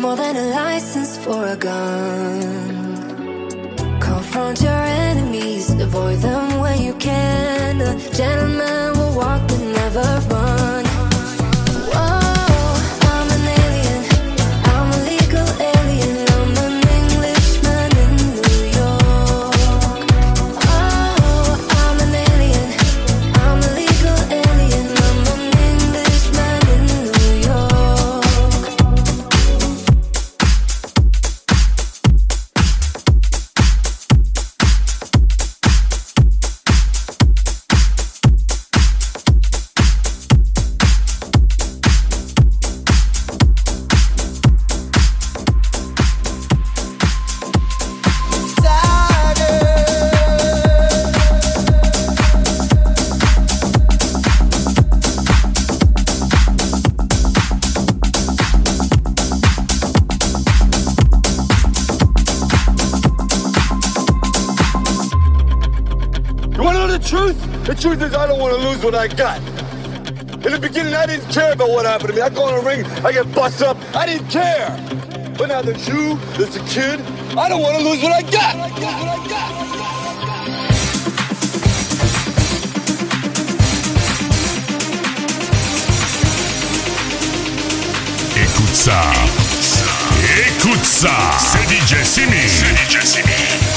more than a license for a gun. Confront your enemies, avoid them when you can. What I got. In the beginning, I didn't care about what happened to me. I go in the ring, I get bust up. I didn't care. But now there's you, there's the kid. I don't want to lose what I got. Écoute ça. Écoute ça. C'est DJ Simi. C'est DJ Simi.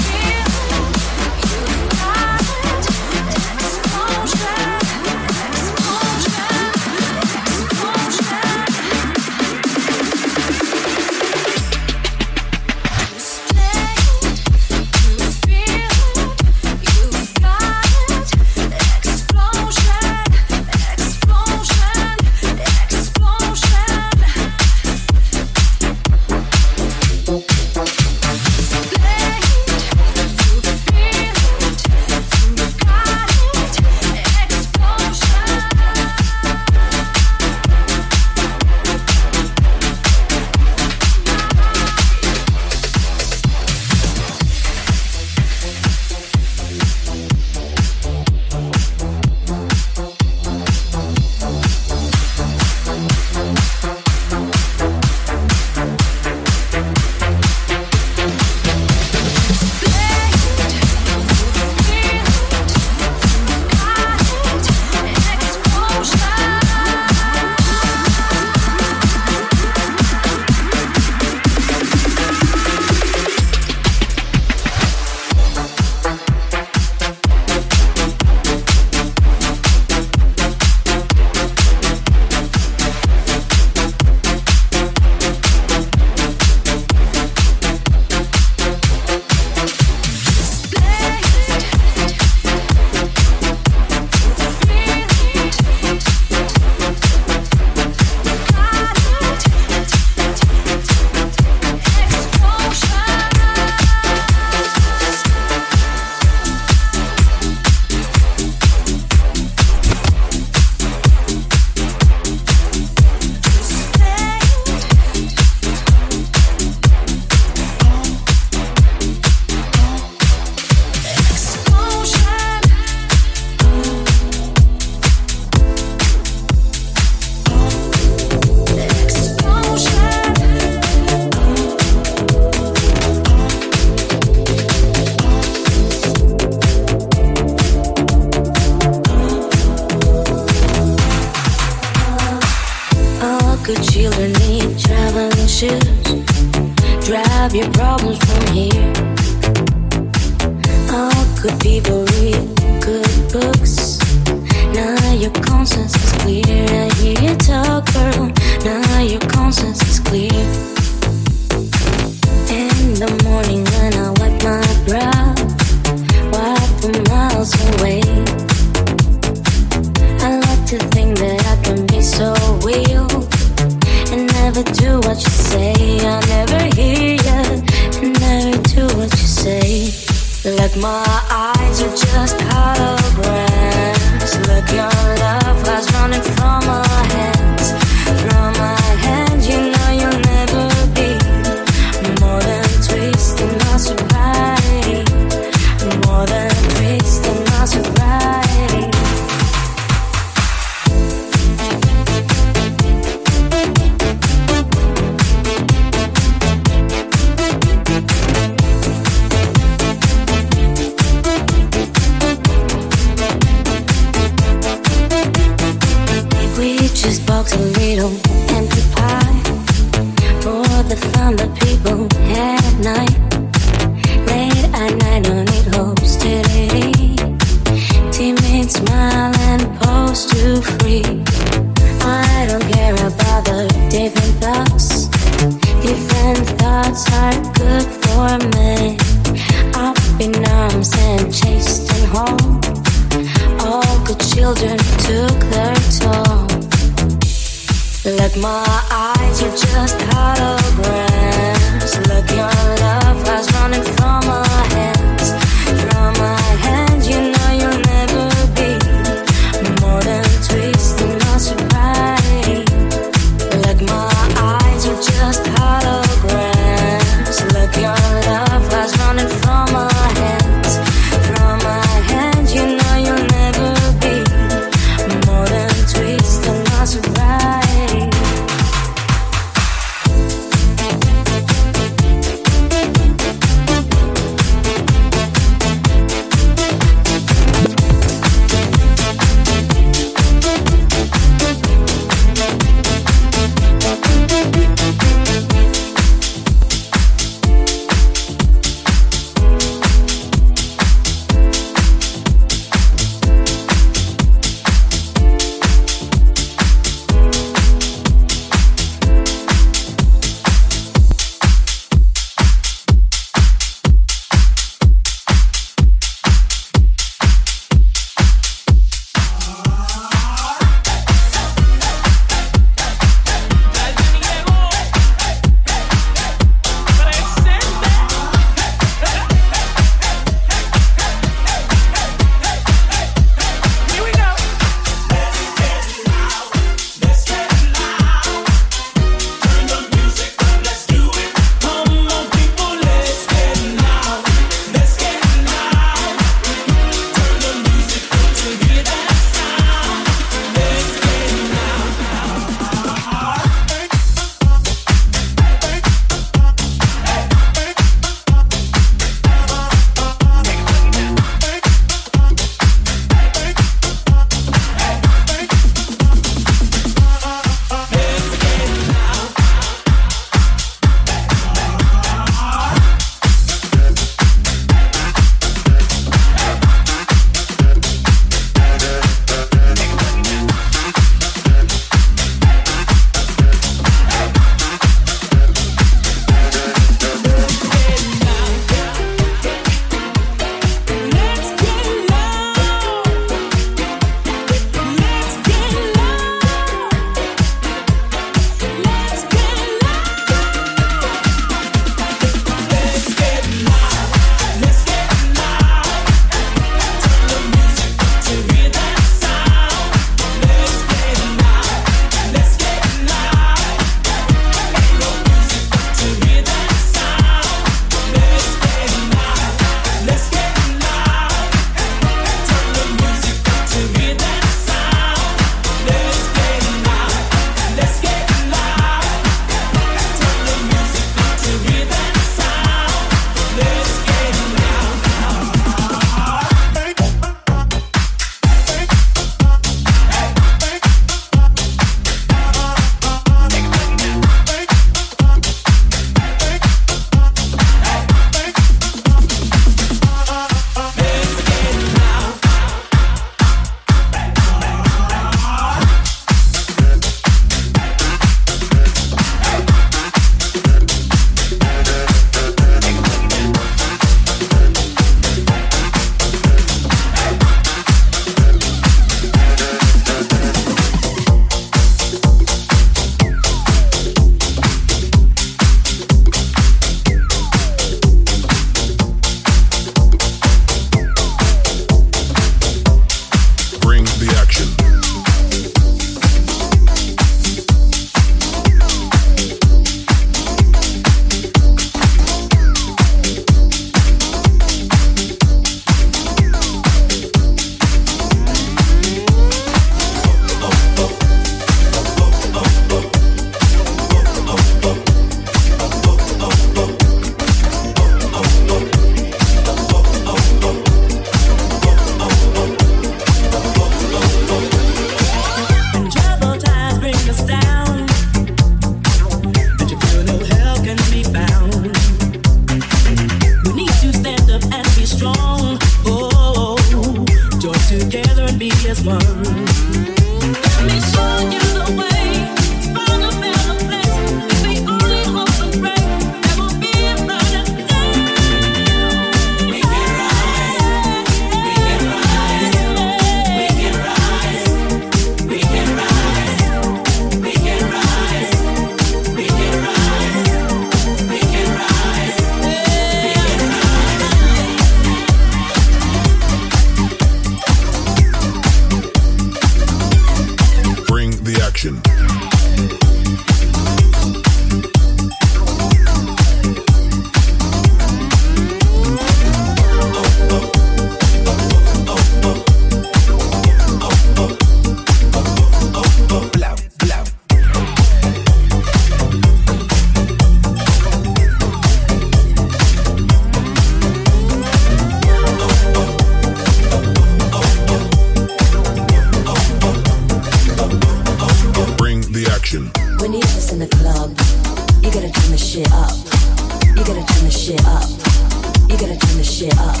shit up.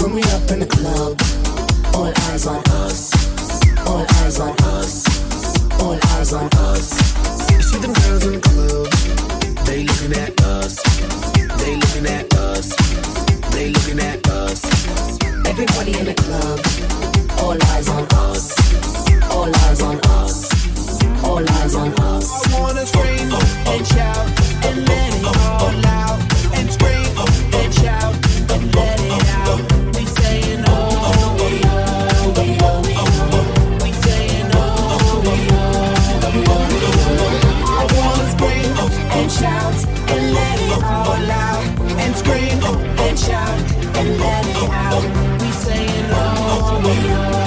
When we up in the club, all eyes on us. All eyes on us. All eyes on us. You see them girls in the club, they looking at us. They looking at us. They looking at us. Everybody in the club, all eyes on us. All eyes on us. All eyes on us. I wanna scream oh, oh, and shout and let it all out. We say it all.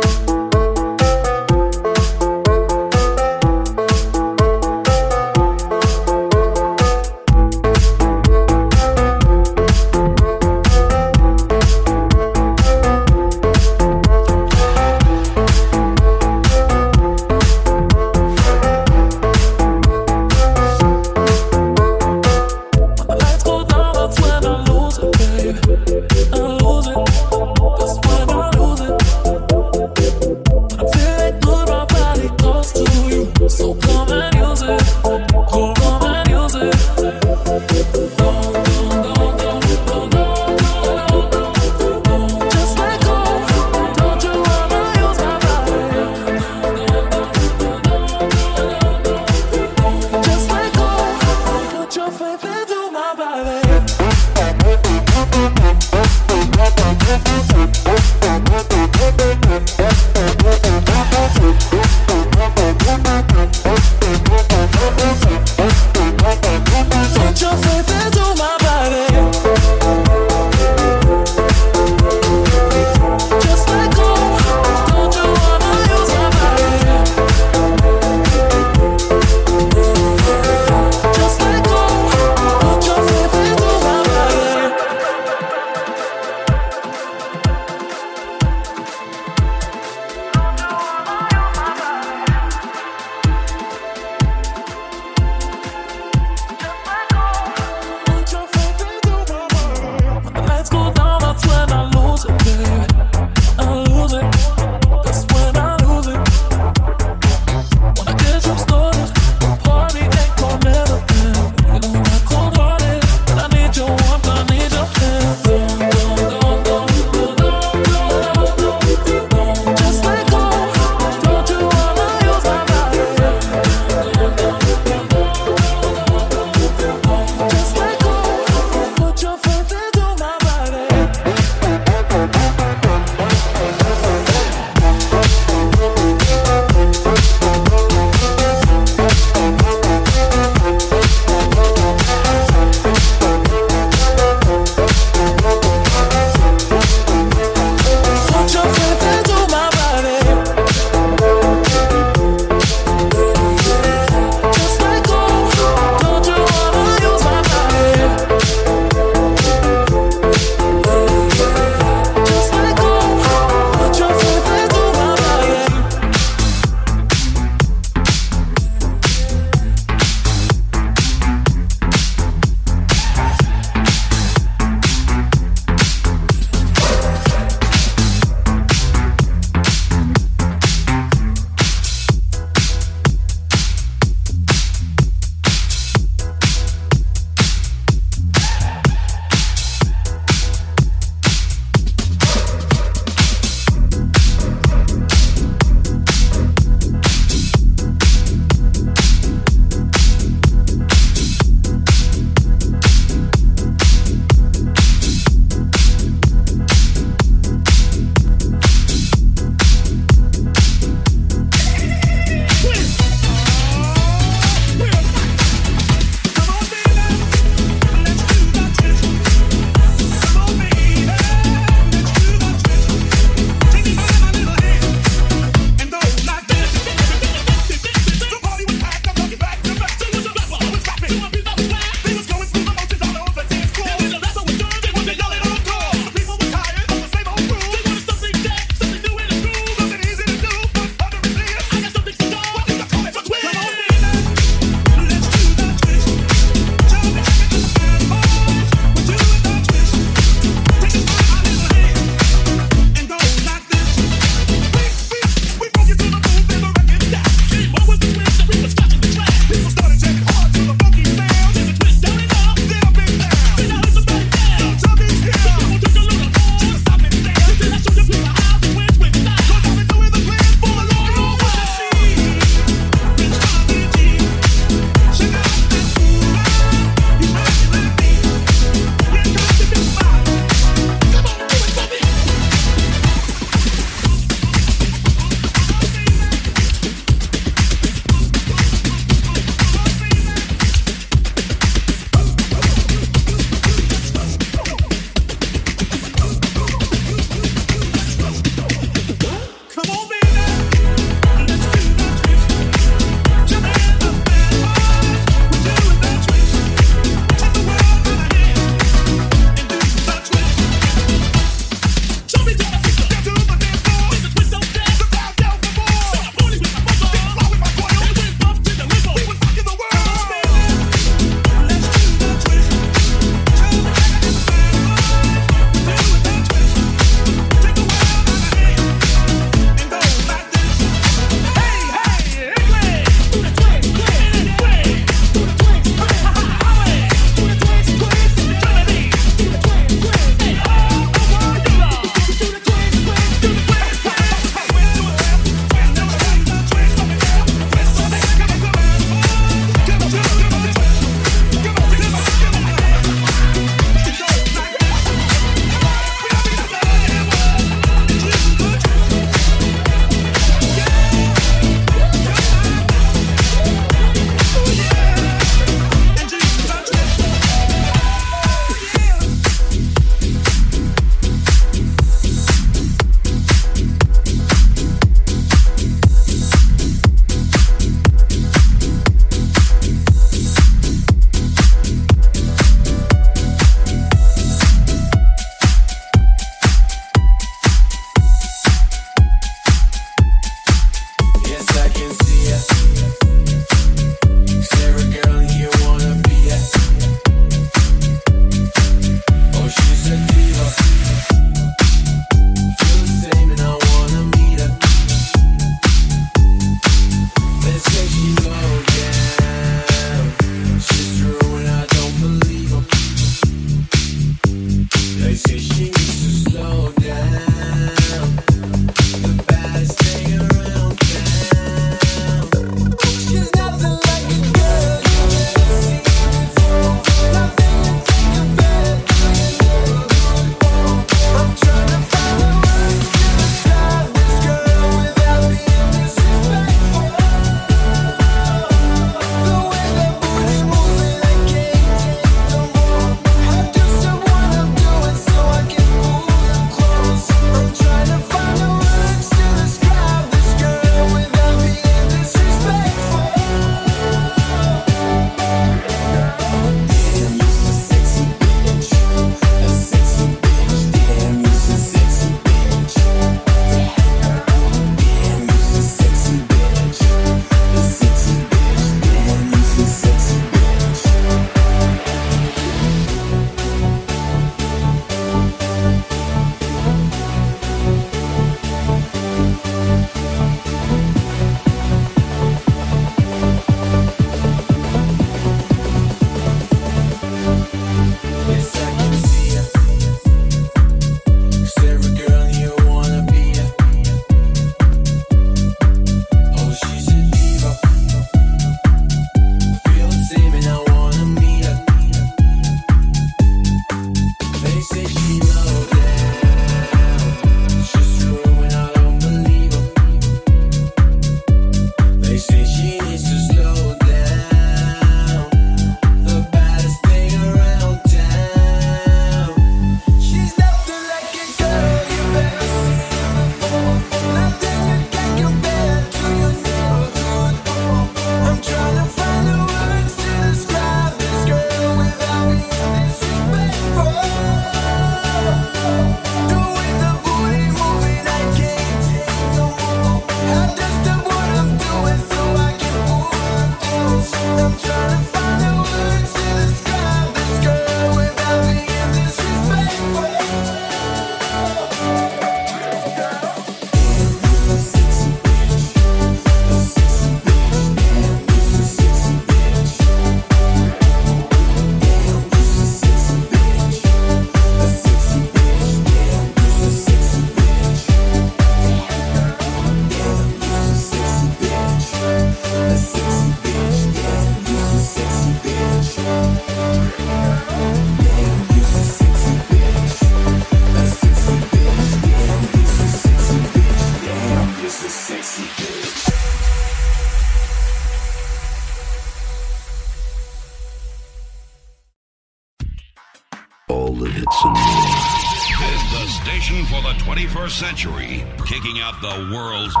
The world's.